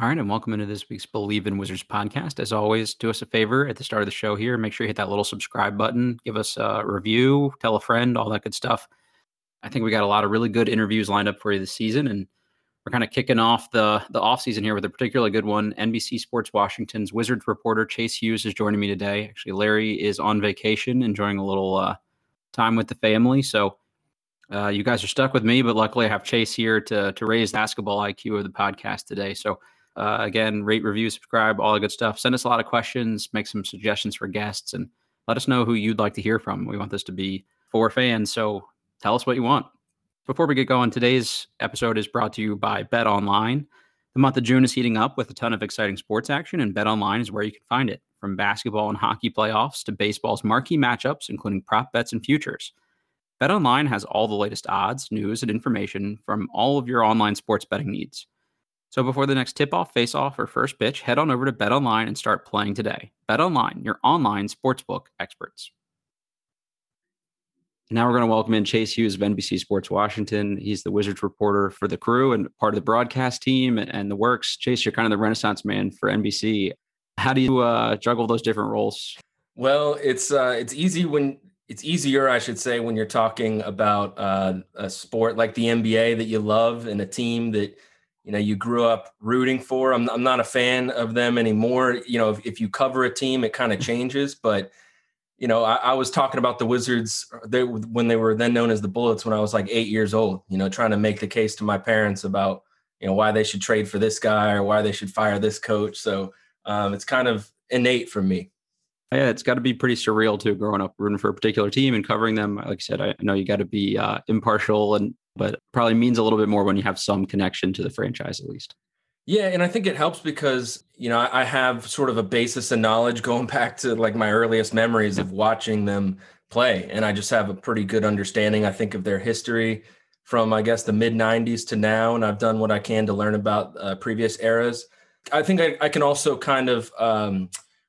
All right, and welcome into this week's Bleav in Wizards podcast. As always, do us a favor at the start of the show here. Make sure you hit that little subscribe button, give us a review, tell a friend, all that good stuff. I think we got a lot of really good interviews lined up for you this season, and we're kind of kicking off the the off season here with a particularly good one. NBC Sports Washington's Wizards reporter Chase Hughes is joining me today. Actually, Larry is on vacation, enjoying a little uh, time with the family, so. Uh, you guys are stuck with me, but luckily I have Chase here to to raise the basketball IQ of the podcast today. So uh, again, rate, review, subscribe, all the good stuff. Send us a lot of questions, make some suggestions for guests, and let us know who you'd like to hear from. We want this to be for fans, so tell us what you want. Before we get going, today's episode is brought to you by Bet Online. The month of June is heating up with a ton of exciting sports action, and Bet Online is where you can find it. From basketball and hockey playoffs to baseball's marquee matchups, including prop bets and futures. Bet Online has all the latest odds, news, and information from all of your online sports betting needs. So before the next tip off, face off, or first pitch, head on over to Bet Online and start playing today. Bet Online, your online sportsbook experts. Now we're going to welcome in Chase Hughes of NBC Sports Washington. He's the Wizards reporter for the crew and part of the broadcast team and, and the works. Chase, you're kind of the renaissance man for NBC. How do you uh, juggle those different roles? Well, it's uh, it's easy when it's easier, I should say, when you're talking about uh, a sport like the NBA that you love and a team that you know you grew up rooting for. I'm I'm not a fan of them anymore. You know, if, if you cover a team, it kind of changes. But you know, I, I, was talking about the Wizards they, when they were then known as the Bullets when I was like eight years old. You know, trying to make the case to my parents about you know why they should trade for this guy or why they should fire this coach. So um, it's kind of innate for me. Yeah, it's got to be pretty surreal too, growing up rooting for a particular team and covering them. Like I said, I know you got to be uh, impartial and but probably means a little bit more when you have some connection to the franchise at least. Yeah, and I think it helps because you know I have sort of a basis of knowledge going back to like my earliest memories of watching them play, and I just have a pretty good understanding. I think of their history from I guess the mid '90s to now, and I've done what I can to learn about uh, previous eras. I think I, I can also kind of um,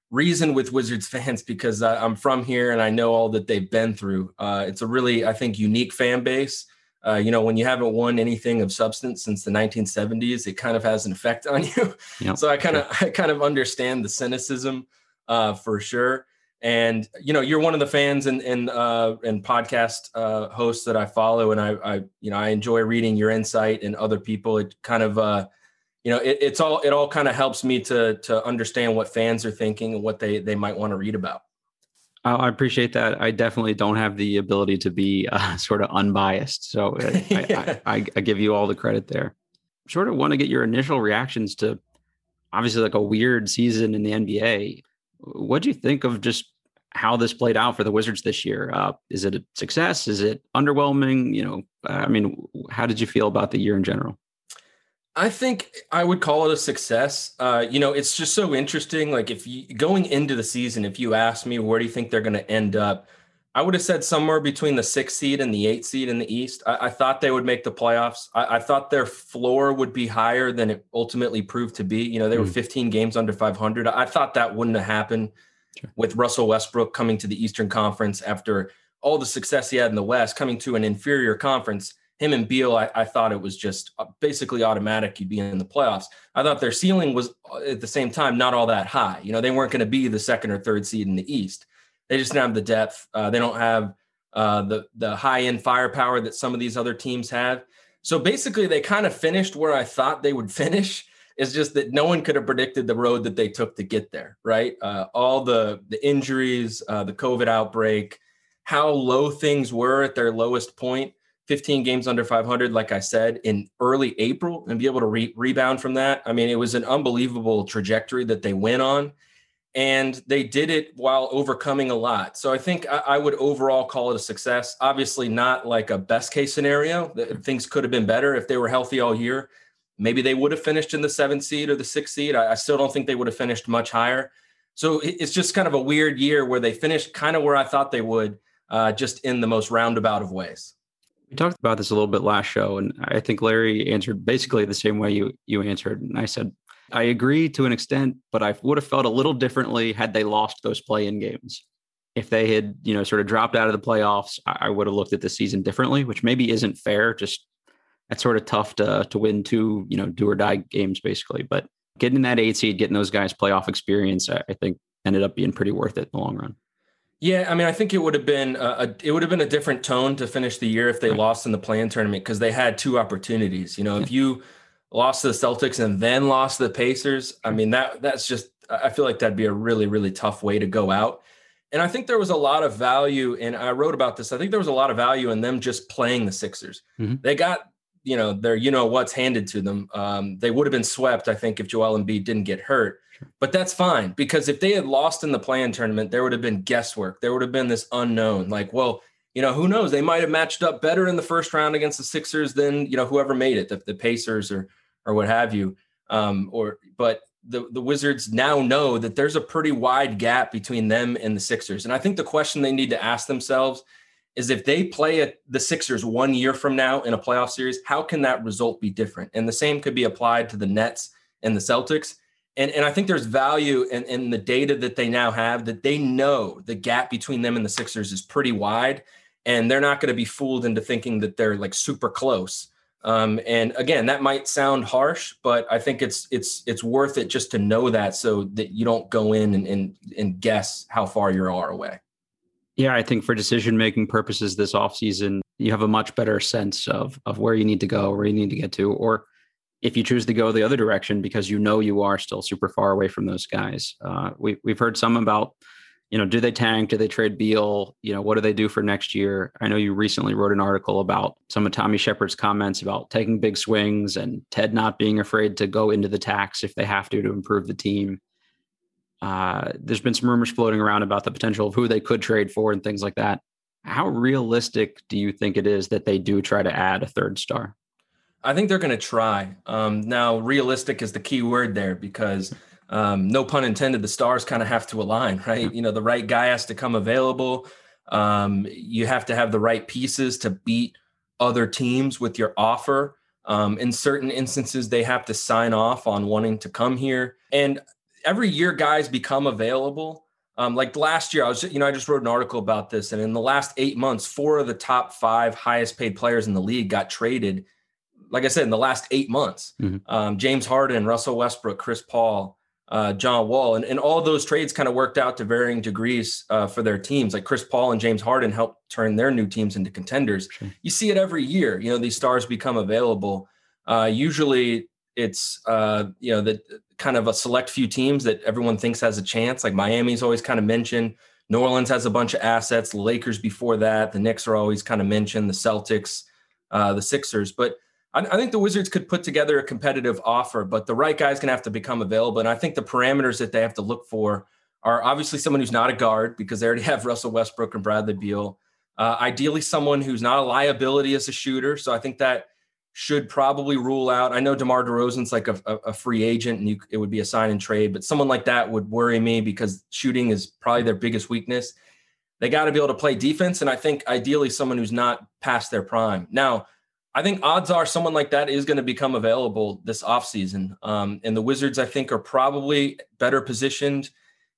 reason with Wizards fans because I, am from here and I know all that they've been through. Uh, it's a really I think unique fan base uh, you know, when you haven't won anything of substance since the 1970s, it kind of has an effect on you. Yep. so I kind of I kind of understand the cynicism uh, for sure. And you know, you're one of the fans and and uh, and podcast uh, hosts that I follow, and I, I you know I enjoy reading your insight and other people. It kind of uh, you know it, it's all it all kind of helps me to to understand what fans are thinking and what they they might want to read about. I appreciate that. I definitely don't have the ability to be uh, sort of unbiased. So uh, yeah. I, I, I, give you all the credit there. Sort of want to get your initial reactions to obviously like a weird season in the NBA. What do you think of just how this played out for the Wizards this year? Uh, is it a success? Is it underwhelming? You know, I mean, how did you feel about the year in general? I think I would call it a success. Uh, you know, it's just so interesting. Like if you going into the season, if you asked me where do you think they're going to end up, I would have said somewhere between the sixth seed and the eighth seed in the East. I, I thought they would make the playoffs. I, I, thought their floor would be higher than it ultimately proved to be. You know, they mm. were 15 games under 500. I thought that wouldn't have happened sure. with Russell Westbrook coming to the Eastern Conference after all the success he had in the West, coming to an inferior conference him and Beal, I, I, thought it was just uh, basically automatic you'd be in the playoffs. I thought their ceiling was uh, at the same time not all that high. You know, they weren't going to be the second or third seed in the East. They just didn't have the depth. Uh, they don't have uh, the the high end firepower that some of these other teams have. So basically, they kind of finished where I thought they would finish. It's just that no one could have predicted the road that they took to get there, right? Uh, all the the injuries, uh, the COVID outbreak, how low things were at their lowest point. 15 games under 500, like I said, in early April, and be able to re- rebound from that. I mean, it was an unbelievable trajectory that they went on and they did it while overcoming a lot. So I think I, I, would overall call it a success. Obviously, not like a best case scenario. Things could have been better if they were healthy all year. Maybe they would have finished in the seventh seed or the sixth seed. I, I still don't think they would have finished much higher. So it, it's just kind of a weird year where they finished kind of where I thought they would, uh, just in the most roundabout of ways. Talked about this a little bit last show, and I think Larry answered basically the same way you you answered. And I said I agree to an extent, but I would have felt a little differently had they lost those play-in games. If they had, you know, sort of dropped out of the playoffs, I would have looked at the season differently, which maybe isn't fair. Just that's sort of tough to to win two, you know, do or die games basically. But getting in that eight seed, getting those guys playoff experience, I, I think ended up being pretty worth it in the long run. Yeah, I mean, I think it would have been a, a, it would have been a different tone to finish the year if they right. lost in the play-in tournament because they had two opportunities. You know, if you lost to the Celtics and then lost to the Pacers. I mean, that that's just I feel like that'd be a really, really tough way to go out. And I think there was a lot of value, and I wrote about this. I think there was a lot of value in them just playing the Sixers. Mm-hmm. They got, you know, their you know what's handed to them. Um, they would have been swept, I think, if Joel Embiid didn't get hurt. But that's fine because if they had lost in the play-in tournament, there would have been guesswork. There would have been this unknown, like, well, you know, who knows? They might have matched up better in the first round against the Sixers than you know whoever made it, the, the Pacers or or what have you. Um, or but the the Wizards now know that there's a pretty wide gap between them and the Sixers. And I think the question they need to ask themselves is if they play at the Sixers one year from now in a playoff series, how can that result be different? And the same could be applied to the Nets and the Celtics. And, and I think there's value in, in the data that they now have that they know the gap between them and the Sixers is pretty wide. And they're not going to be fooled into thinking that they're like super close. Um, and again, that might sound harsh, but I think it's it's it's worth it just to know that so that you don't go in and and, and guess how far you are away. Yeah, I think for decision making purposes this offseason, you have a much better sense of of where you need to go, where you need to get to, or if you choose to go the other direction because you know you are still super far away from those guys. Uh, we we've heard some about you know, do they tank? Do they trade Beal? You know, what do they do for next year? I know you recently wrote an article about some of Tommy Sheppard's comments about taking big swings and Ted not being afraid to go into the tax if they have to to improve the team. Uh, there's been some rumors floating around about the potential of who they could trade for and things like that. How realistic do you think it is that they do try to add a third star? I think they're going to try. Um, now, realistic is the key word there because um, no pun intended, the stars kind of have to align, right? You know, the right guy has to come available. Um, you have to have the right pieces to beat other teams with your offer. Um, in certain instances, they have to sign off on wanting to come here. And every year, guys become available. Um, like last year, I was, you know, I just wrote an article about this. And in the last eight months, four of the top five highest paid players in the league got traded. Like I said, in the last eight months, mm-hmm. um, James Harden, Russell Westbrook, Chris Paul, uh, John Wall, and, and all those trades kind of worked out to varying degrees uh, for their teams. Like Chris Paul and James Harden helped turn their new teams into contenders. Sure. You see it every year. You know these stars become available. Uh, usually, it's uh, you know the kind of a select few teams that everyone thinks has a chance. Like Miami's always kind of mentioned. New Orleans has a bunch of assets. The Lakers before that. The Knicks are always kind of mentioned. The Celtics, uh, the Sixers, but I, I think the Wizards could put together a competitive offer, but the right guy's going to have to become available. And I think the parameters that they have to look for are obviously someone who's not a guard because they already have Russell Westbrook and Bradley Beal. Uh, ideally, someone who's not a liability as a shooter. So I think that should probably rule out. I know DeMar DeRozan's like a, a, free agent and you, it would be a sign and trade, but someone like that would worry me because shooting is probably their biggest weakness. They got to be able to play defense. And I think ideally someone who's not past their prime. Now, I think odds are someone like that is going to become available this offseason. Um, and the Wizards, I think, are probably better positioned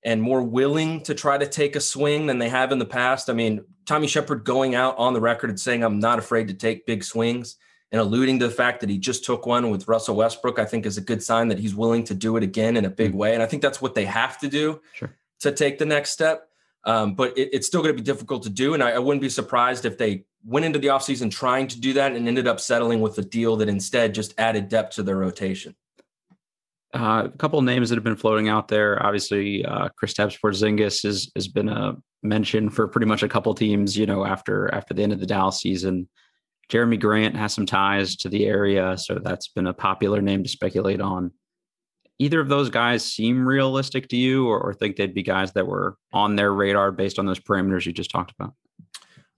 and more willing to try to take a swing than they have in the past. I mean, Tommy Sheppard going out on the record and saying, I'm not afraid to take big swings and alluding to the fact that he just took one with Russell Westbrook, I think is a good sign that he's willing to do it again in a big mm-hmm. way. And I think that's what they have to do sure. to take the next step. Um, but it, it's still going to be difficult to do. And I, I wouldn't be surprised if they went into the offseason trying to do that and ended up settling with a deal that instead just added depth to their rotation. Uh, a couple names that have been floating out there. Obviously, uh, Kristaps Porzingis has has been a mention for pretty much a couple teams. You know, after after the end of the Dallas season, Jerami Grant has some ties to the area, so that's been a popular name to speculate on. Either of those guys seem realistic to you, or, or think they'd be guys that were on their radar based on those parameters you just talked about?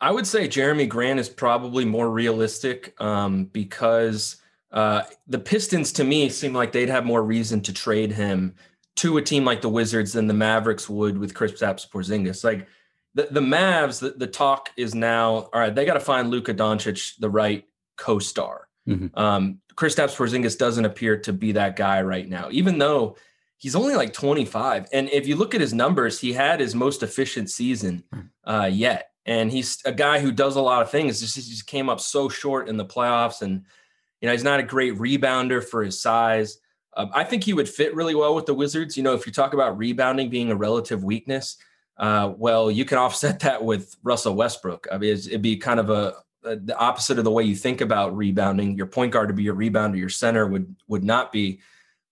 I would say Jerami Grant is probably more realistic um, because uh, the Pistons, to me, seem like they'd have more reason to trade him to a team like the Wizards than the Mavericks would with Kristaps Porzingis. Like the, the Mavs, the, the talk is now, all right, they got to find Luka Doncic the right co-star. Mm-hmm. Um, Kristaps Porzingis doesn't appear to be that guy right now, even though he's only like 25. And if you look at his numbers, he had his most efficient season uh, yet. And he's a guy who does a lot of things. Just, he just came up so short in the playoffs and – you know, he's not a great rebounder for his size. Um, I think he would fit really well with the Wizards. You know, if you talk about rebounding being a relative weakness, uh, well, you can offset that with Russell Westbrook. I mean, it'd be kind of a, a, the opposite of the way you think about rebounding. Your point guard to be your rebounder, your center would would not be.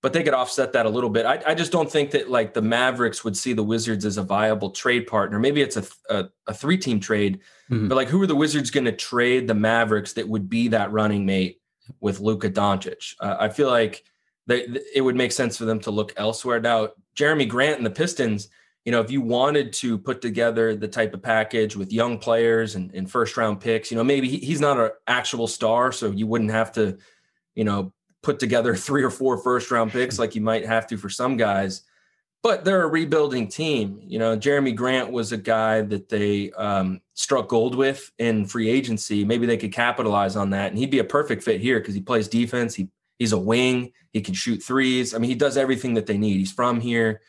But they could offset that a little bit. I, I just don't think that like the Mavericks would see the Wizards as a viable trade partner. Maybe it's a a, a three team trade, mm-hmm. but like who are the Wizards going to trade the Mavericks that would be that running mate? with Luka Doncic. Uh, I feel like they, it would make sense for them to look elsewhere. Now, Jerami Grant and the Pistons, you know, if you wanted to put together the type of package with young players and, and first round picks, you know, maybe he, he's not an actual star, so you wouldn't have to, you know, put together three or four first round picks like you might have to for some guys. But they're a rebuilding team. You know, Jerami Grant was a guy that they um, struck gold with in free agency, maybe they could capitalize on that. And he'd be a perfect fit here because he plays defense. He he's a wing. He can shoot threes. I mean, he does everything that they need. He's from here.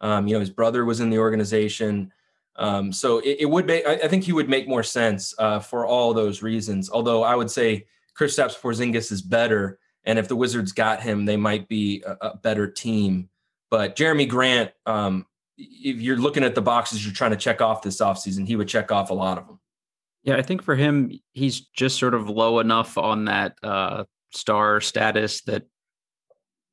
Um, you know, his brother was in the organization. Um, so it, it, would make, I, think he would make more sense uh, for all those reasons. Although I would say Kristaps Porzingis is better. And if the Wizards got him, they might be a, a better team. But Jerami Grant, um, if you're looking at the boxes you're trying to check off this offseason, he would check off a lot of them. Yeah, I think for him, he's just sort of low enough on that uh, star status that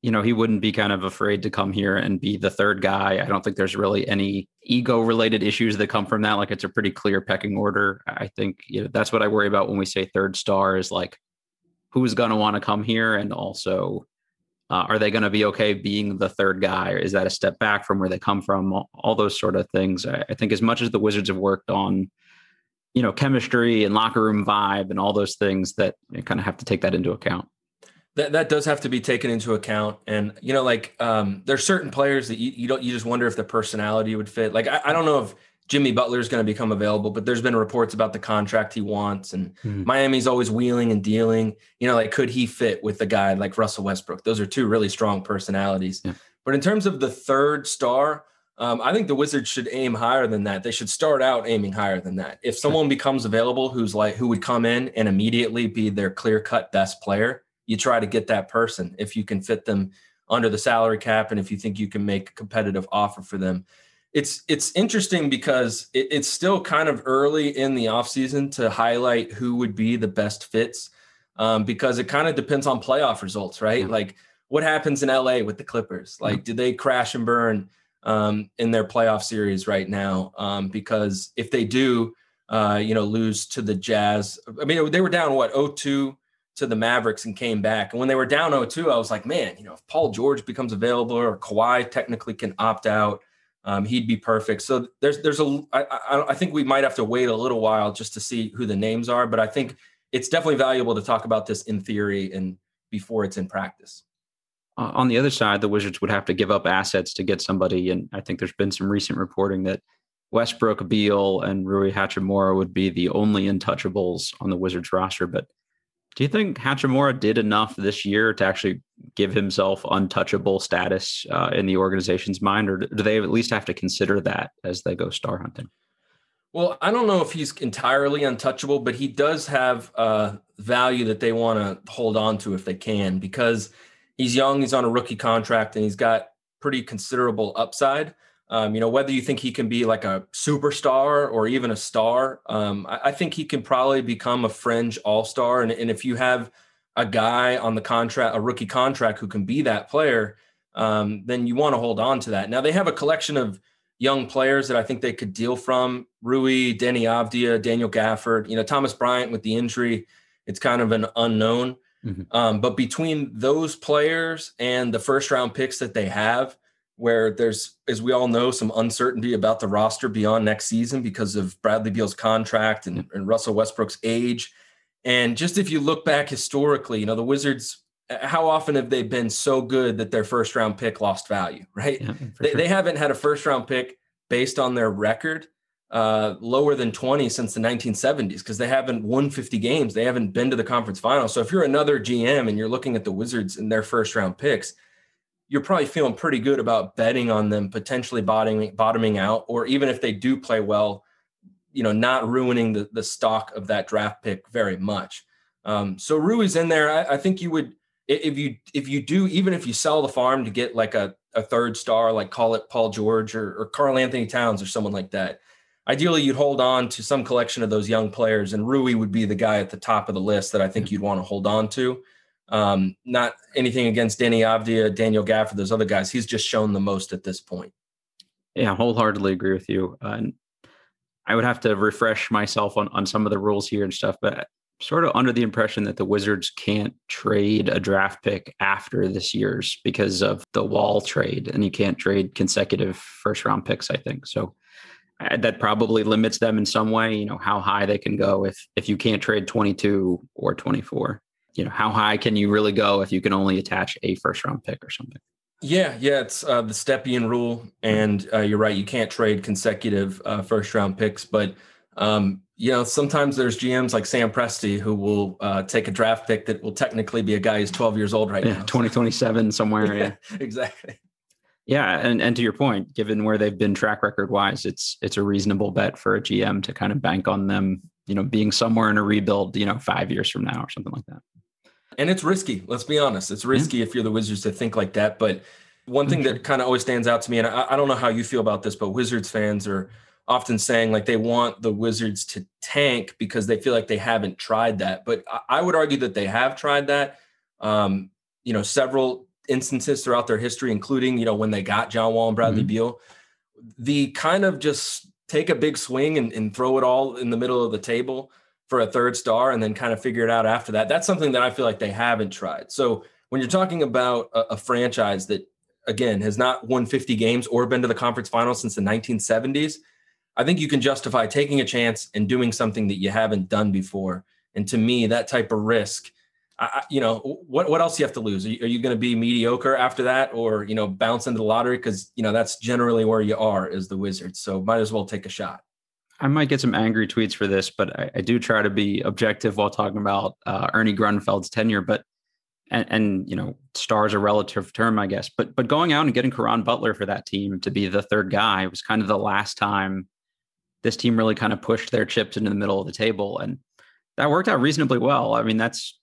you know he wouldn't be kind of afraid to come here and be the third guy. I don't think there's really any ego related issues that come from that. Like it's a pretty clear pecking order. I think you know that's what I worry about when we say third star is like who's going to want to come here and also uh, are they going to be okay being the third guy? Or is that a step back from where they come from? All, all those sort of things. I, I, think as much as the Wizards have worked on, you know, chemistry and locker room vibe and all those things, that you kind of have to take that into account. That that does have to be taken into account, and you know, like um, there's certain players that you, you don't you just wonder if the personality would fit. Like I, I don't know if Jimmy Butler is going to become available, but there's been reports about the contract he wants, and mm-hmm. Miami's always wheeling and dealing. You know, like could he fit with a guy like Russell Westbrook? Those are two really strong personalities. Yeah. But in terms of the third star, um, I think the Wizards should aim higher than that. They should start out aiming higher than that. If someone becomes available who's like who would come in and immediately be their clear cut best player, you try to get that person if you can fit them under the salary cap and if you think you can make a competitive offer for them it's it's interesting because it, it's still kind of early in the offseason to highlight who would be the best fits um, because it kind of depends on playoff results right mm-hmm. like what happens in la with the clippers like mm-hmm. do they crash and burn um, in their playoff series right now um, because if they do uh, you know lose to the jazz i mean they were down what 0-2 to the Mavericks and came back. And when they were down 0-2, I was like, man, you know, if Paul George becomes available or Kawhi technically can opt out, um, he'd be perfect. So there's there's a I, I, I think we might have to wait a little while just to see who the names are, but I think it's definitely valuable to talk about this in theory and before it's in practice. On the other side, the Wizards would have to give up assets to get somebody, and I think there's been some recent reporting that Westbrook, Beal, and Rui Hachimura would be the only untouchables on the Wizards roster. But do you think Hachimura did enough this year to actually give himself untouchable status uh, in the organization's mind, or do they at least have to consider that as they go star hunting? Well, I don't know if he's entirely untouchable, but he does have uh, value that they want to hold on to if they can because he's young, he's on a rookie contract, and he's got pretty considerable upside. Um, you know, whether you think he can be like a superstar or even a star, um, I, I, think he can probably become a fringe all star. And, and, if you have a guy on the contract, a rookie contract who can be that player, um, then you want to hold on to that. Now they have a collection of young players that I think they could deal from Rui, Deni Avdija, Daniel Gafford, you know, Thomas Bryant with the injury. It's kind of an unknown. Mm-hmm. Um, but between those players and the first round picks that they have, where there's, as we all know, some uncertainty about the roster beyond next season because of Bradley Beal's contract and, and Russell Westbrook's age. And just if you look back historically, you know, the Wizards, how often have they been so good that their first round pick lost value, right? Yeah, they, sure. they haven't had a first round pick based on their record uh, lower than 20 since the 1970s because they haven't won 50 games. They haven't been to the conference final. So if you're another GM and you're looking at the Wizards and their first round picks, you're probably feeling pretty good about betting on them potentially bottoming bottoming out, or even if they do play well, you know, not ruining the, the stock of that draft pick very much. Um, so Rui's in there. I, I think you would if you if you do even if you sell the farm to get like a, a third star, like call it Paul George or, or Karl-Anthony Towns or someone like that ideally you'd hold on to some collection of those young players, and Rui would be the guy at the top of the list that I think you'd want to hold on to. Um, not anything against Deni Avdija, Daniel Gafford, those other guys. He's just shown the most at this point. Yeah, wholeheartedly agree with you. Uh, I would have to refresh myself on, on some of the rules here and stuff, but sort of under the impression that the Wizards can't trade a draft pick after this year's because of the wall trade, and you can't trade consecutive first round picks, I think. So uh, that probably limits them in some way you know how high they can go if if you can't trade 22 or 24 you know how high can you really go if you can only attach a first round pick or something yeah yeah it's uh, the stepien rule and uh, you're right you can't trade consecutive uh, first round picks but um, you know sometimes there's gms like sam presti who will uh, take a draft pick that will technically be a guy who's 12 years old right yeah, now 2027 somewhere yeah, yeah. exactly yeah, and and to your point, given where they've been track record wise, it's it's a reasonable bet for a GM to kind of bank on them, you know, being somewhere in a rebuild, you know, five years from now or something like that. And it's risky. Let's be honest. It's risky yeah. if you're the Wizards to think like that. But one thing that kind of always stands out to me, and I, I don't know how you feel about this, but Wizards fans are often saying like they want the Wizards to tank because they feel like they haven't tried that. But I would argue that they have tried that. Um, you know, several instances throughout their history, including, you know, when they got John Wall and Bradley mm-hmm. Beal, the kind of just take a big swing and, and throw it all in the middle of the table for a third star and then kind of figure it out after that. That's something that I feel like they haven't tried. So when you're talking about a, a franchise that again has not won 50 games or been to the conference finals since the 1970s, I think you can justify taking a chance and doing something that you haven't done before. And to me, that type of risk I, you know, what what else do you have to lose? Are you, you going to be mediocre after that, or you know, bounce into the lottery? Because you know that's generally where you are as the Wizards. So might as well take a shot. I might get some angry tweets for this, but I, I do try to be objective while talking about uh, Ernie Grunfeld's tenure. But and, and, you know, stars a relative term, I guess. But but going out and getting Caron Butler for that team to be the third guy was kind of the last time this team really kind of pushed their chips into the middle of the table, and that worked out reasonably well. I mean, that's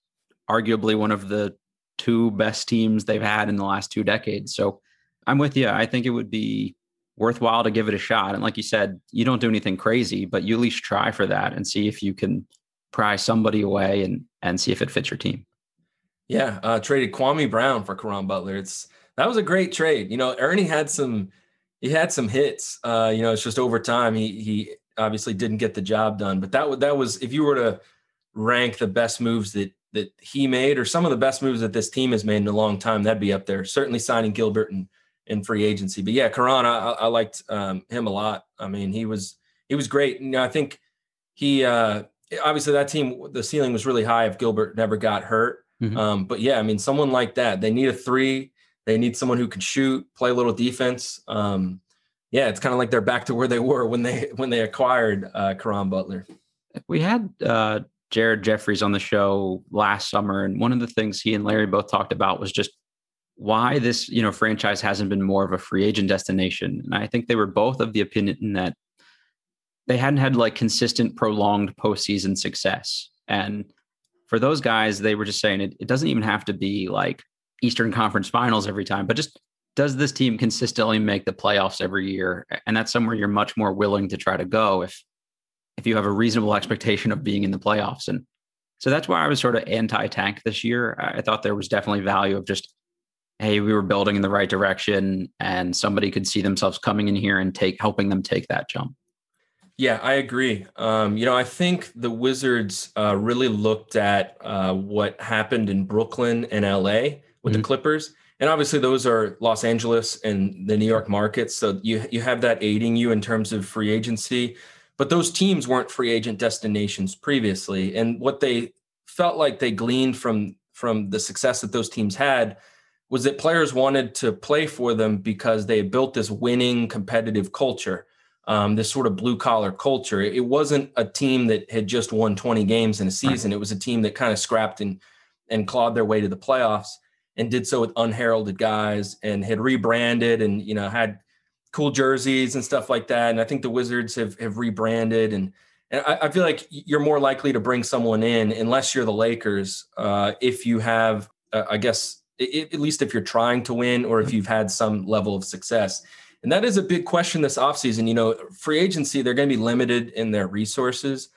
arguably one of the two best teams they've had in the last two decades. So I'm with you. I think it would be worthwhile to give it a shot. And like you said, you don't do anything crazy, but you at least try for that and see if you can pry somebody away and and see if it fits your team. Yeah, uh, traded Kwame Brown for Caron Butler. It's that was a great trade. You know, Ernie had some he had some hits. Uh, you know, it's just over time he he obviously didn't get the job done. But that that was if you were to rank the best moves that that he made or some of the best moves that this team has made in a long time, that'd be up there. Certainly signing Gilbert in, in free agency. But yeah, Caron, I, I liked um, him a lot. I mean, he was he was great. You know, I think he uh, obviously that team the ceiling was really high if Gilbert never got hurt. Mm-hmm. Um, but yeah, I mean, someone like that, they need a three. They need someone who can shoot, play a little defense. Um, yeah, it's kind of like they're back to where they were when they when they acquired uh, Caron Butler. We had uh, Jared Jeffries on the show last summer, and one of the things he and Larry both talked about was just why this you know franchise hasn't been more of a free agent destination. And I think they were both of the opinion that they hadn't had like consistent, prolonged postseason success. And for those guys, they were just saying it, it doesn't even have to be like Eastern Conference Finals every time, but just does this team consistently make the playoffs every year? And that's somewhere you're much more willing to try to go if if you have a reasonable expectation of being in the playoffs. And so that's why I was sort of anti tank this year. I thought there was definitely value of just hey, we were building in the right direction and somebody could see themselves coming in here and take helping them take that jump. Yeah, I agree. Um, you know, I think the Wizards uh, really looked at uh, what happened in Brooklyn and LA with mm-hmm. the Clippers, and obviously those are Los Angeles and the New York markets. So you you have that aiding you in terms of free agency, but those teams weren't free agent destinations previously, and what they felt like they gleaned from from the success that those teams had was that players wanted to play for them because they had built this winning competitive culture um, this sort of blue collar culture. It wasn't a team that had just won 20 games in a season. It was a team that kind of scrapped and and clawed their way to the playoffs and did so with unheralded guys and had rebranded and you know had cool jerseys and stuff like that. And I think the Wizards have have rebranded and and I, I feel like you're more likely to bring someone in unless you're the Lakers uh, if you have uh, I guess it, at least if you're trying to win or if you've had some level of success. And that is a big question this offseason. You know, free agency, they're going to be limited in their resources.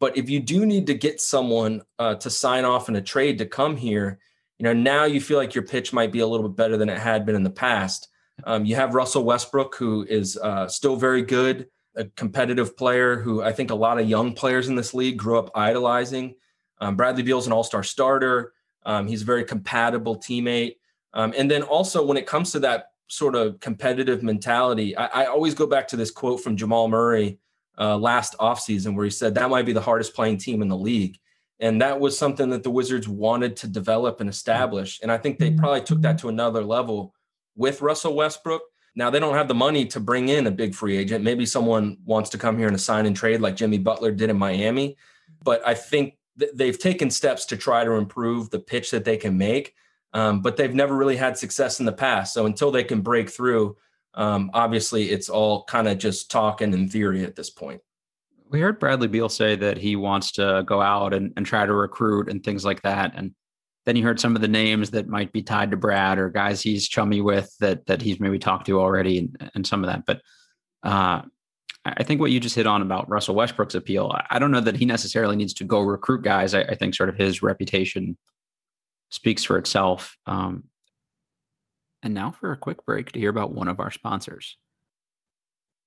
But if you do need to get someone uh, to sign off in a trade to come here, you know, now you feel like your pitch might be a little bit better than it had been in the past. Um, you have Russell Westbrook, who is uh, still very good, a competitive player who I think a lot of young players in this league grew up idolizing. Um, Bradley Beal's an all star starter. Um, he's a very compatible teammate. Um, and then also, when it comes to that sort of competitive mentality. I, I always go back to this quote from Jamal Murray uh, last offseason where he said that might be the hardest playing team in the league. And that was something that the Wizards wanted to develop and establish. And I think they probably took that to another level with Russell Westbrook. Now they don't have the money to bring in a big free agent. Maybe someone wants to come here and sign and trade like Jimmy Butler did in Miami. But I think th- they've taken steps to try to improve the pitch that they can make um, but they've never really had success in the past. So until they can break through, um, obviously it's all kind of just talking in theory at this point. We heard Bradley Beal say that he wants to go out and, and try to recruit and things like that. And then you heard some of the names that might be tied to Brad or guys he's chummy with that that he's maybe talked to already and, and some of that. But uh, I think what you just hit on about Russell Westbrook's appeal, I don't know that he necessarily needs to go recruit guys. I, I think sort of his reputation speaks for itself. Um, and now for a quick break to hear about one of our sponsors.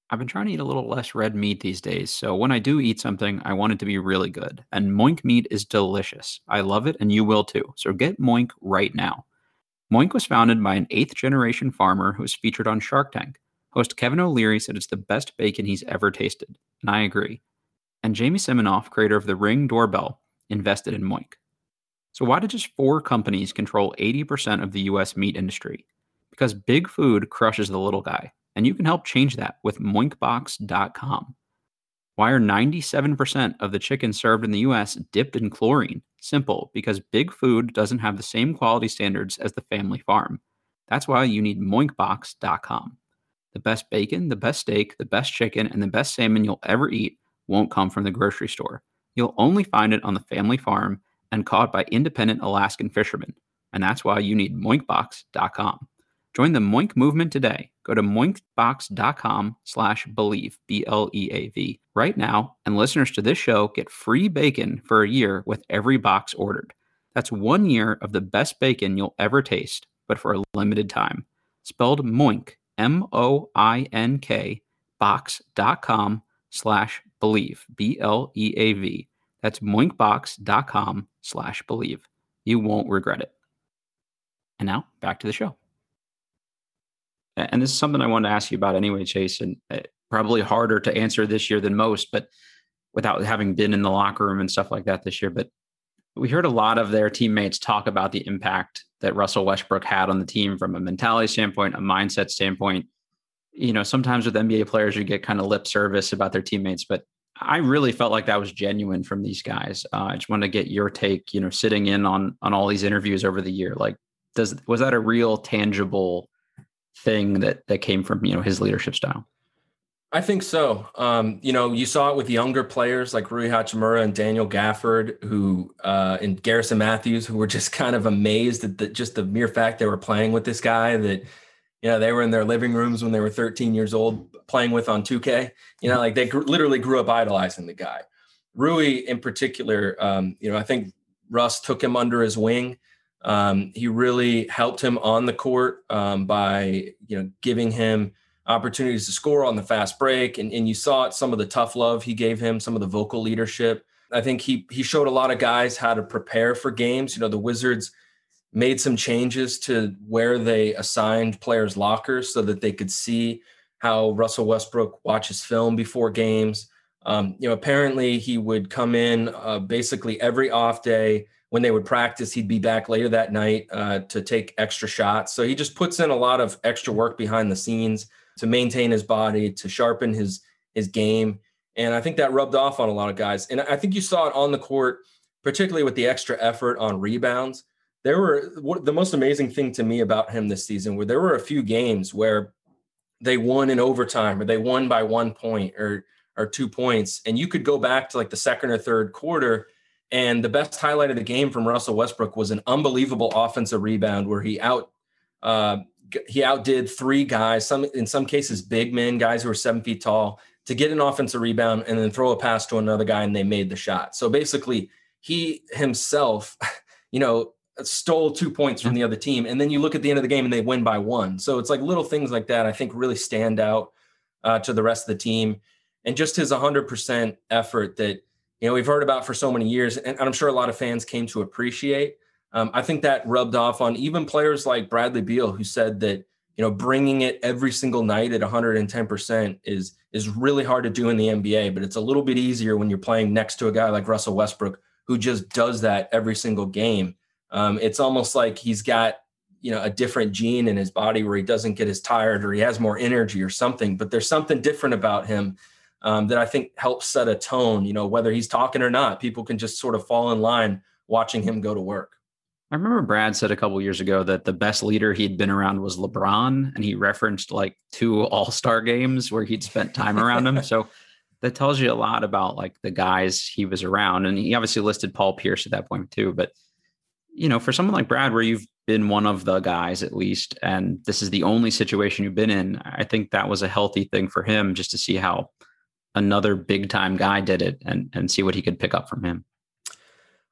I've been trying to eat a little less red meat these days, so when I do eat something, I want it to be really good. And Moink meat is delicious. I love it, and you will too. So get Moink right now. Moink was founded by an eighth generation farmer who was featured on Shark Tank. Host Kevin O'Leary said it's the best bacon he's ever tasted, and I agree. And Jamie Siminoff, creator of the Ring doorbell, invested in Moink. So, why do just four companies control 80% of the US meat industry? Because big food crushes the little guy, and you can help change that with moinkbox.com. Why are 97% of the chicken served in the US dipped in chlorine? Simple, because big food doesn't have the same quality standards as the family farm. That's why you need moinkbox.com. The best bacon, the best steak, the best chicken, and the best salmon you'll ever eat won't come from the grocery store. You'll only find it on the family farm and caught by independent Alaskan fishermen. And that's why you need moinkbox.com. Join the Moink movement today. Go to moinkbox.com slash bleav, B-L-E-A-V, right now, and listeners to this show get free bacon for a year with every box ordered. That's one year of the best bacon you'll ever taste, but for a limited time. Spelled Moink, M-O-I-N-K, box.com slash bleav, B-L-E-A-V. That's moinkbox.com slash bleav. You won't regret it. And now back to the show. And this is something I wanted to ask you about anyway, Chase, and uh, probably harder to answer this year than most, but without having been in the locker room and stuff like that this year. But we heard a lot of their teammates talk about the impact that Russell Westbrook had on the team from a mentality standpoint, a mindset standpoint. You know, sometimes with NBA players, you get kind of lip service about their teammates, but I really felt like that was genuine from these guys. Uh, I just want to get your take. You know, sitting in on on all these interviews over the year, like, does was that a real tangible thing that that came from you know his leadership style? I think so. Um, you know, you saw it with younger players like Rui Hachimura and Daniel Gafford, who uh, and Garrison Matthews, who were just kind of amazed at the, just the mere fact they were playing with this guy that you know, they were in their living rooms when they were 13 years old playing with on 2K. You know, like they literally grew up idolizing the guy. Rui, in particular, um, you know, I think Russ took him under his wing Um, he really helped him on the court um, by you know giving him opportunities to score on the fast break, and, and you saw it some of the tough love he gave him, some of the vocal leadership. I think he he showed a lot of guys how to prepare for games. You know, the Wizards made some changes to where they assigned players lockers so that they could see how Russell Westbrook watches film before games. Um, you know, apparently he would come in uh, basically every off day when they would practice. He'd be back later that night uh, to take extra shots. So he just puts in a lot of extra work behind the scenes to maintain his body, to sharpen his his game. And I think that rubbed off on a lot of guys. And I think you saw it on the court, particularly with the extra effort on rebounds. There were what, the most amazing thing to me about him this season where there were a few games where they won in overtime or they won by one point or or two points. And you could go back to like the second or third quarter. And the best highlight of the game from Russell Westbrook was an unbelievable offensive rebound where he out uh, he outdid three guys, some in some cases big men, guys who were seven feet tall, to get an offensive rebound and then throw a pass to another guy, and they made the shot. So basically, he himself, you know, stole two points from the other team, and then you look at the end of the game and they win by one. So it's like little things like that. I think really stand out uh, to the rest of the team, and just his 100% effort that you know we've heard about for so many years, and I'm sure a lot of fans came to appreciate. Um, I think that rubbed off on even players like Bradley Beal, who said that you know bringing it every single night at 110% is is really hard to do in the NBA, but it's a little bit easier when you're playing next to a guy like Russell Westbrook who just does that every single game. Um, it's almost like he's got you know a different gene in his body where he doesn't get as tired or he has more energy or something. But there's something different about him um, that I think helps set a tone. You know whether he's talking or not, people can just sort of fall in line watching him go to work. I remember Brad said a couple years ago that the best leader he'd been around was LeBron, and he referenced like two All Star games where he'd spent time around him. So that tells you a lot about like the guys he was around, and he obviously listed Paul Pierce at that point too. But you know, for someone like Brad, where you've been one of the guys at least, and this is the only situation you've been in, I think that was a healthy thing for him just to see how another big time guy did it and and see what he could pick up from him.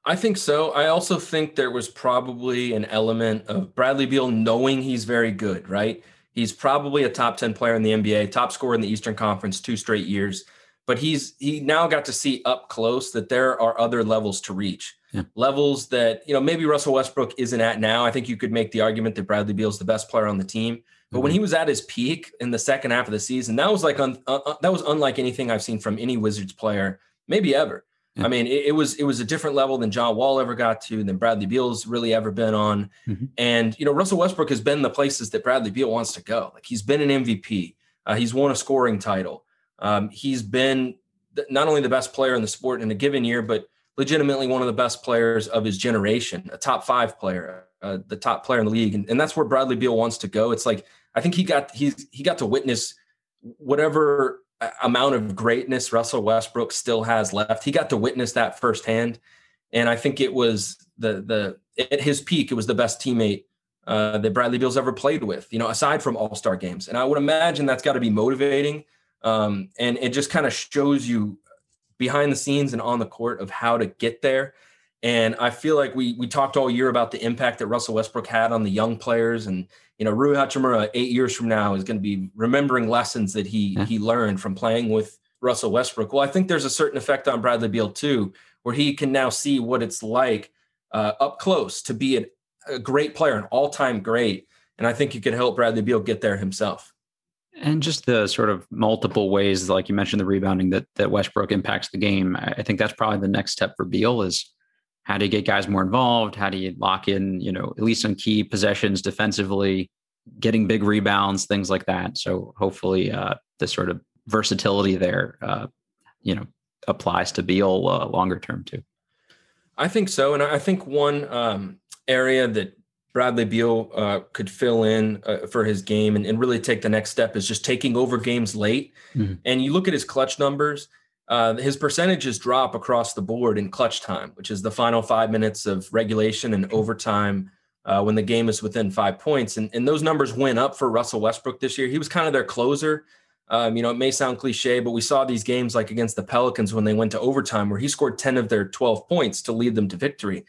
I think so. I also think there was probably an element of Bradley Beal knowing he's very good, right? He's probably a top 10 player in the NBA, top scorer in the Eastern Conference two straight years. But he's he now got to see up close that there are other levels to reach. Yeah. Levels that, you know, maybe Russell Westbrook isn't at now. I think you could make the argument that Bradley Beal's the best player on the team. But mm-hmm. when he was at his peak in the second half of the season, that was like un, uh, uh that was unlike anything I've seen from any Wizards player, maybe ever. Yeah. I mean, it, it, was it was a different level than John Wall ever got to, than Bradley Beal's really ever been on. Mm-hmm. And you know, Russell Westbrook has been the places that Bradley Beal wants to go. Like he's been an MVP, uh, he's won a scoring title, um, he's been th- not only the best player in the sport in a given year, but legitimately one of the best players of his generation, a top five player, uh, the top player in the league, and, and that's where Bradley Beal wants to go. It's like I think he got he's he got to witness whatever amount of greatness Russell Westbrook still has left. He got to witness that firsthand, and I think it was the the at his peak, it was the best teammate uh, that Bradley Beal's ever played with. You know, aside from All Star games, and I would imagine that's got to be motivating, um, and it just kind of shows you behind the scenes and on the court of how to get there. And I feel like we we talked all year about the impact that Russell Westbrook had on the young players and you know, Rui Hachimura eight years from now is going to be remembering lessons that he yeah. he learned from playing with Russell Westbrook. Well, I think there's a certain effect on Bradley Beal too, where he can now see what it's like uh, up close to be a, a great player, an all-time great, and I think he could help Bradley Beal get there himself. And just the sort of multiple ways, like you mentioned, the rebounding that that Westbrook impacts the game. I think that's probably the next step for Beal is how do you get guys more involved? How do you lock in, you know, at least on key possessions defensively, getting big rebounds, things like that. So hopefully, uh, the sort of versatility there, uh, you know, applies to Beal uh, longer term too. I think so, and I think one um, area that Bradley Beal uh, could fill in uh, for his game and, and, really take the next step is just taking over games late. Mm-hmm. And you look at his clutch numbers uh, his percentages drop across the board in clutch time, which is the final five minutes of regulation and overtime uh, when the game is within five points. And, and those numbers went up for Russell Westbrook this year. He was kind of their closer. Um, you know, it may sound cliche, but we saw these games like against the Pelicans when they went to overtime, where he scored 10 of their 12 points to lead them to victory.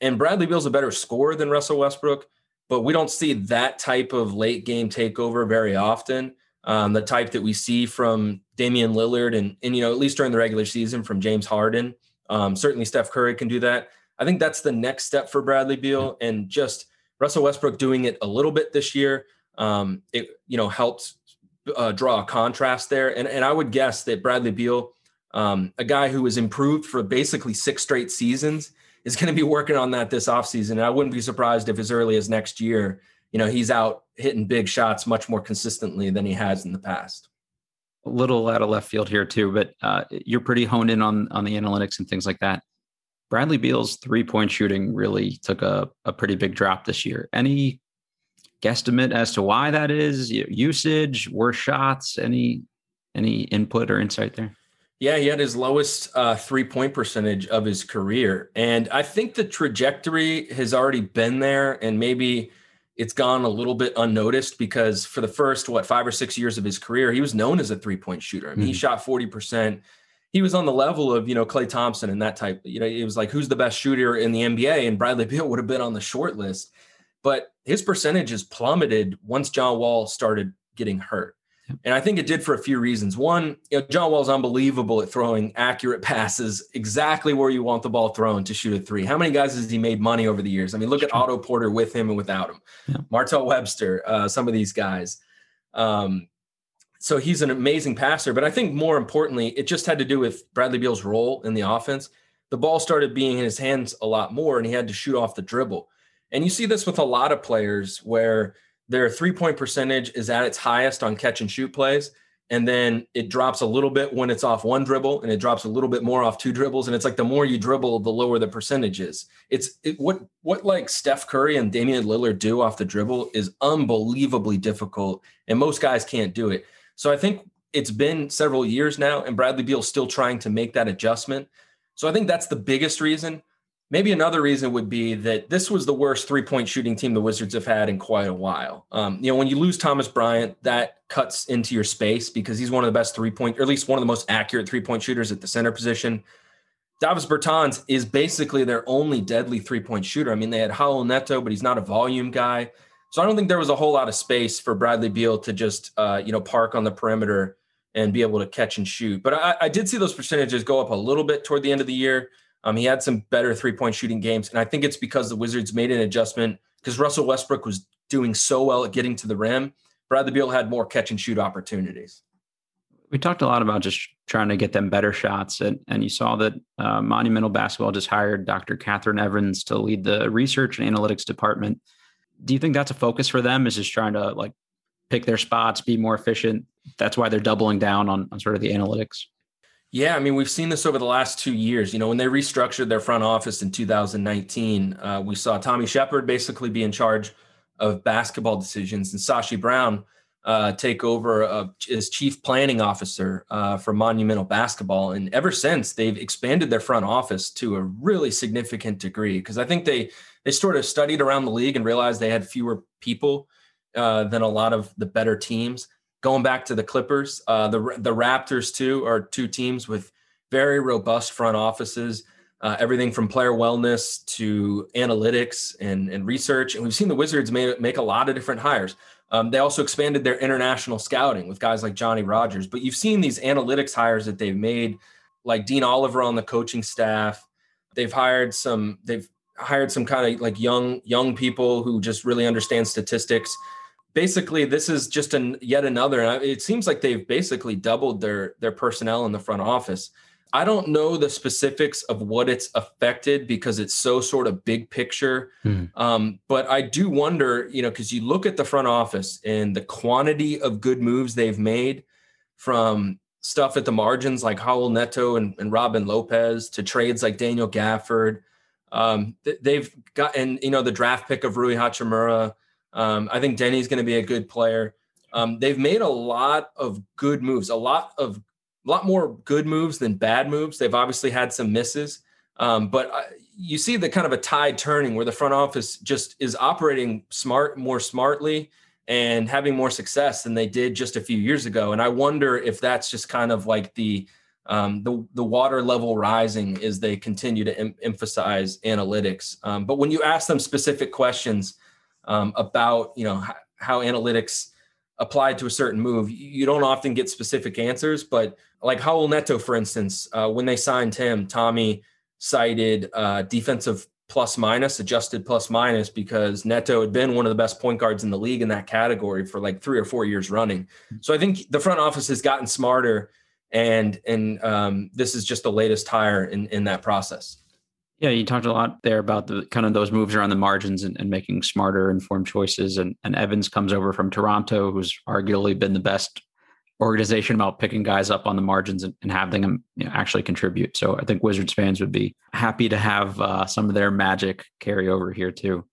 And Bradley Beal's a better scorer than Russell Westbrook, but we don't see that type of late game takeover very often. Um, the type that we see from Damian Lillard and, and, you know, at least during the regular season from James Harden. Um, certainly Steph Curry can do that. I think that's the next step for Bradley Beal and just Russell Westbrook doing it a little bit this year. Um, it, you know, helped uh, draw a contrast there. And, and I would guess that Bradley Beal, um, a guy who has improved for basically six straight seasons, is going to be working on that this offseason. And I wouldn't be surprised if as early as next year, you know, he's out hitting big shots much more consistently than he has in the past. A little out of left field here too, but uh, you're pretty honed in on on the analytics and things like that. Bradley Beal's three point shooting really took a, a pretty big drop this year. Any guesstimate as to why that is? Usage, worse shots, any any input or insight there? Yeah, he had his lowest uh, three point percentage of his career. And I think the trajectory has already been there and maybe it's gone a little bit unnoticed because for the first, what, five or six years of his career, he was known as a three point shooter. I mean, mm-hmm. he shot 40%. He was on the level of, you know, Klay Thompson and that type. You know, it was like, who's the best shooter in the NBA? And Bradley Beal would have been on the short list. But his percentages plummeted once John Wall started getting hurt. And I think it did for a few reasons. One, you know, John Wall's unbelievable at throwing accurate passes exactly where you want the ball thrown to shoot a three. How many guys has he made money over the years? I mean, look at Otto Porter with him and without him, yeah. Martell Webster, uh, some of these guys. Um, so he's an amazing passer. But I think more importantly, it just had to do with Bradley Beal's role in the offense. The ball started being in his hands a lot more, and he had to shoot off the dribble. And you see this with a lot of players where their three point percentage is at its highest on catch and shoot plays. And then it drops a little bit when it's off one dribble, and it drops a little bit more off two dribbles. And it's like the more you dribble, the lower the percentage is. It's it, what what like Steph Curry and Damian Lillard do off the dribble is unbelievably difficult, and most guys can't do it. So I think it's been several years now, and Bradley Beal's still trying to make that adjustment. So I think that's the biggest reason. Maybe another reason would be that this was the worst three point shooting team the Wizards have had in quite a while. Um, you know, when you lose Thomas Bryant, that cuts into your space because he's one of the best three point, or at least one of the most accurate three point shooters at the center position. Davis Bertans is basically their only deadly three point shooter. I mean, they had Raul Neto, but he's not a volume guy. So I don't think there was a whole lot of space for Bradley Beal to just, uh, you know, park on the perimeter and be able to catch and shoot. But I, I did see those percentages go up a little bit toward the end of the year. Um, he had some better three point shooting games. And I think it's because the Wizards made an adjustment because Russell Westbrook was doing so well at getting to the rim. Bradley Beal had more catch and shoot opportunities. We talked a lot about just trying to get them better shots. And, and you saw that uh, Monumental Basketball just hired Dr. Catherine Evans to lead the research and analytics department. Do you think that's a focus for them? Is just trying to like pick their spots, be more efficient? That's why they're doubling down on, on sort of the analytics. Yeah, I mean, we've seen this over the last two years. You know, when they restructured their front office in 2019, uh, we saw Tommy Sheppard basically be in charge of basketball decisions and Sashi Brown uh, take over uh, as chief planning officer uh, for Monumental Basketball. And ever since, they've expanded their front office to a really significant degree because I think they they sort of studied around the league and realized they had fewer people uh, than a lot of the better teams going back to the Clippers, uh, the the Raptors too are two teams with very robust front offices. Uh, everything from player wellness to analytics and, and research. And we've seen the Wizards make, make a lot of different hires. Um, they also expanded their international scouting with guys like Johnny Rogers. But you've seen these analytics hires that they've made, like Dean Oliver on the coaching staff. They've hired some. They've hired some kind of like young young people who just really understand statistics basically this is just an yet another it seems like they've basically doubled their their personnel in the front office i don't know the specifics of what it's affected because it's so sort of big picture hmm. um, but i do wonder you know because you look at the front office and the quantity of good moves they've made from stuff at the margins like Raul Neto and, and Robin Lopez to trades like Daniel Gafford. Um, they've got, and you know, the draft pick of Rui Hachimura, um, I think Deni's going to be a good player. Um, they've made a lot of good moves, a lot of a lot more good moves than bad moves. They've obviously had some misses, um, but uh, you see the kind of a tide turning where the front office just is operating smart, more smartly, and having more success than they did just a few years ago. And I wonder if that's just kind of like the um, the the water level rising as they continue to em- emphasize analytics. Um, but when you ask them specific questions um, about you know how, how analytics applied to a certain move, you don't often get specific answers. But like Raul Neto, for instance, uh, when they signed him, Tommy cited uh, defensive plus minus, adjusted plus minus, because Neto had been one of the best point guards in the league in that category for like three or four years running. So I think the front office has gotten smarter, and and um, this is just the latest hire in in that process. Yeah, you talked a lot there about the kind of those moves around the margins and, and making smarter, informed choices. And, and Evans comes over from Toronto, who's arguably been the best organization about picking guys up on the margins and, and having them you know, actually contribute. So I think Wizards fans would be happy to have uh, some of their magic carry over here too.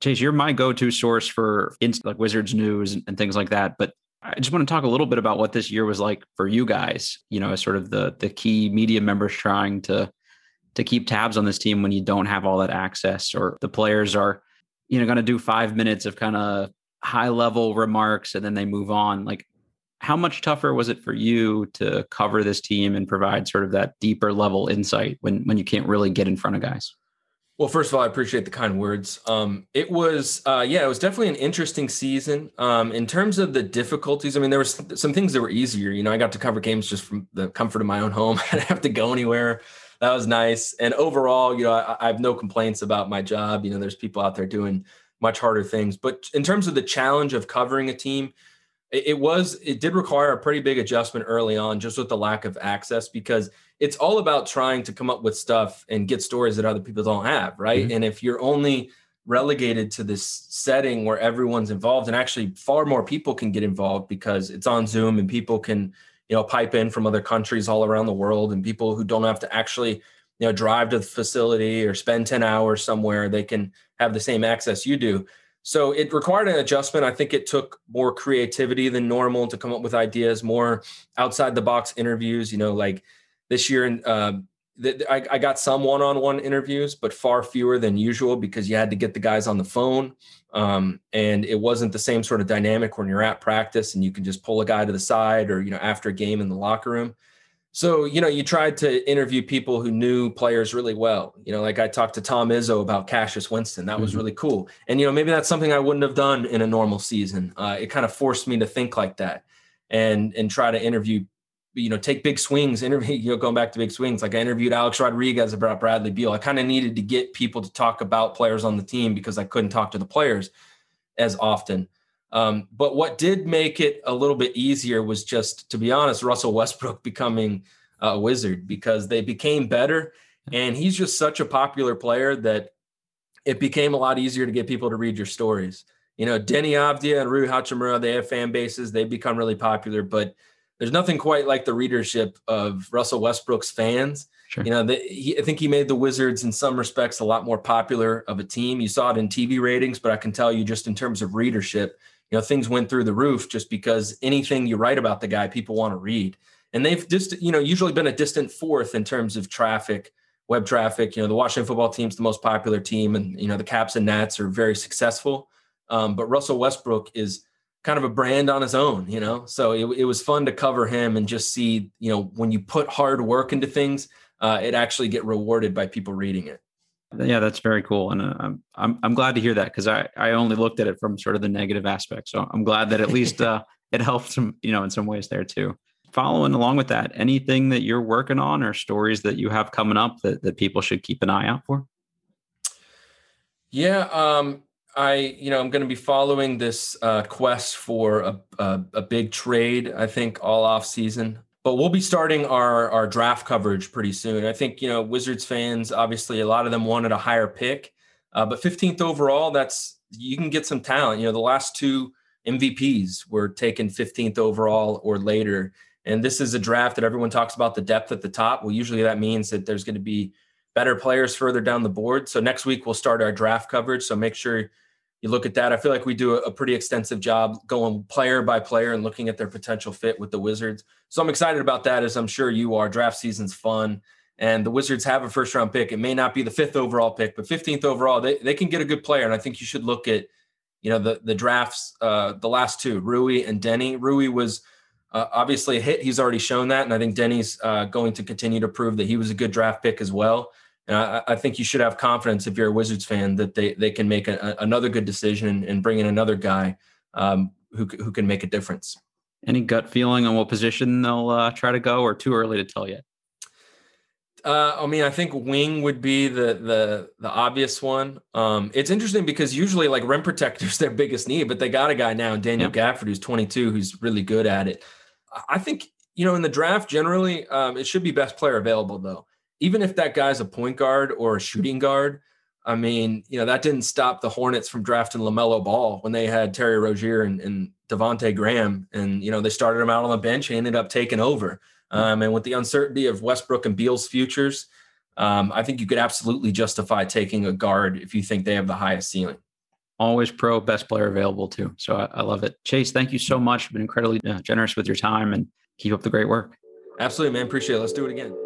Chase, you're my go-to source for like Wizards news and, and things like that. But I just want to talk a little bit about what this year was like for you guys. You know, as sort of the the key media members trying to to keep tabs on this team when you don't have all that access, or the players are, you know, going to do five minutes of kind of high level remarks and then they move on. Like, how much tougher was it for you to cover this team and provide sort of that deeper level insight when when you can't really get in front of guys? Well, first of all, I appreciate the kind words. Um, it was, uh, yeah, it was definitely an interesting season. Um, in terms of the difficulties, I mean, there was some things that were easier. You know, I got to cover games just from the comfort of my own home. I didn't have to go anywhere. That was nice. And overall, you know, I, I have no complaints about my job. You know, there's people out there doing much harder things. But in terms of the challenge of covering a team, it was it did require a pretty big adjustment early on just with the lack of access because it's all about trying to come up with stuff and get stories that other people don't have right mm-hmm. and if you're only relegated to this setting where everyone's involved and actually far more people can get involved because it's on zoom and people can you know pipe in from other countries all around the world and people who don't have to actually you know drive to the facility or spend 10 hours somewhere they can have the same access you do so it required an adjustment. I think it took more creativity than normal to come up with ideas, more outside the box interviews. You know, like this year, uh, I, I got some one-on-one interviews, but far fewer than usual because you had to get the guys on the phone, um, and it wasn't the same sort of dynamic when you're at practice and you can just pull a guy to the side or you know after a game in the locker room. So, you know, you tried to interview people who knew players really well. You know, like I talked to Tom Izzo about Cassius Winston. That was mm-hmm. really cool. And, you know, maybe that's something I wouldn't have done in a normal season. Uh, it kind of forced me to think like that and and try to interview, you know, take big swings, interview, you know, going back to big swings. Like I interviewed Alex Rodriguez about Bradley Beal. I kind of needed to get people to talk about players on the team because I couldn't talk to the players as often. Um, but what did make it a little bit easier was just, to be honest, Russell Westbrook becoming a wizard because they became better. And he's just such a popular player that it became a lot easier to get people to read your stories. You know, Deni Avdija and Rui Hachimura, they have fan bases, they've become really popular, but there's nothing quite like the readership of Russell Westbrook's fans. Sure. You know, the, he, I think he made the Wizards in some respects a lot more popular of a team. You saw it in TV ratings, but I can tell you just in terms of readership, you know things went through the roof just because anything you write about the guy people want to read and they've just you know usually been a distant fourth in terms of traffic web traffic you know the washington football team's the most popular team and you know the caps and nats are very successful um, but russell westbrook is kind of a brand on his own you know so it, it was fun to cover him and just see you know when you put hard work into things uh, it actually get rewarded by people reading it yeah, that's very cool, and uh, I'm I'm I'm glad to hear that because I I only looked at it from sort of the negative aspect. So I'm glad that at least uh, it helped some you know in some ways there too. Following along with that, anything that you're working on or stories that you have coming up that that people should keep an eye out for? Yeah, um, I you know I'm going to be following this uh, quest for a, a, a big trade. I think all off season but we'll be starting our our draft coverage pretty soon. I think you know Wizards fans, obviously, a lot of them wanted a higher pick, uh, but 15th overall, that's you can get some talent. You know, the last two MVPs were taken 15th overall or later, and this is a draft that everyone talks about the depth at the top. Well, usually that means that there's going to be better players further down the board. So next week we'll start our draft coverage. So make sure you look at that. I feel like we do a, pretty extensive job going player by player and looking at their potential fit with the Wizards. So I'm excited about that, as I'm sure you are. Draft season's fun. And the Wizards have a first round pick. It may not be the fifth overall pick, but 15th overall, they, they can get a good player. And I think you should look at, you know, the the drafts, uh, the last two, Rui and Deni. Rui was Uh, obviously, a hit. He's already shown that, and I think Deni's uh, going to continue to prove that he was a good draft pick as well. And I, I, think you should have confidence if you're a Wizards fan that they they can make a, another good decision and bring in another guy um, who who can make a difference. Any gut feeling on what position they'll uh, try to go, or too early to tell yet? Uh, I mean, I think wing would be the the the obvious one. Um, it's interesting because usually like rim protectors their biggest need, but they got a guy now, Daniel yeah. Gafford, who's 22, who's really good at it. I think you know in the draft generally um, it should be best player available though. Even if that guy's a point guard or a shooting guard, I mean, you know that didn't stop the Hornets from drafting LaMelo Ball when they had Terry Rozier and, and Devonte Graham, and you know they started him out on the bench. He ended up taking over. Um, and with the uncertainty of Westbrook and Beal's futures, um, I think you could absolutely justify taking a guard if you think they have the highest ceiling. Always pro, best player available too. So I, I love it. Chase, thank you so much. You've been incredibly uh, generous with your time and keep up the great work. Absolutely, man. Appreciate it. Let's do it again.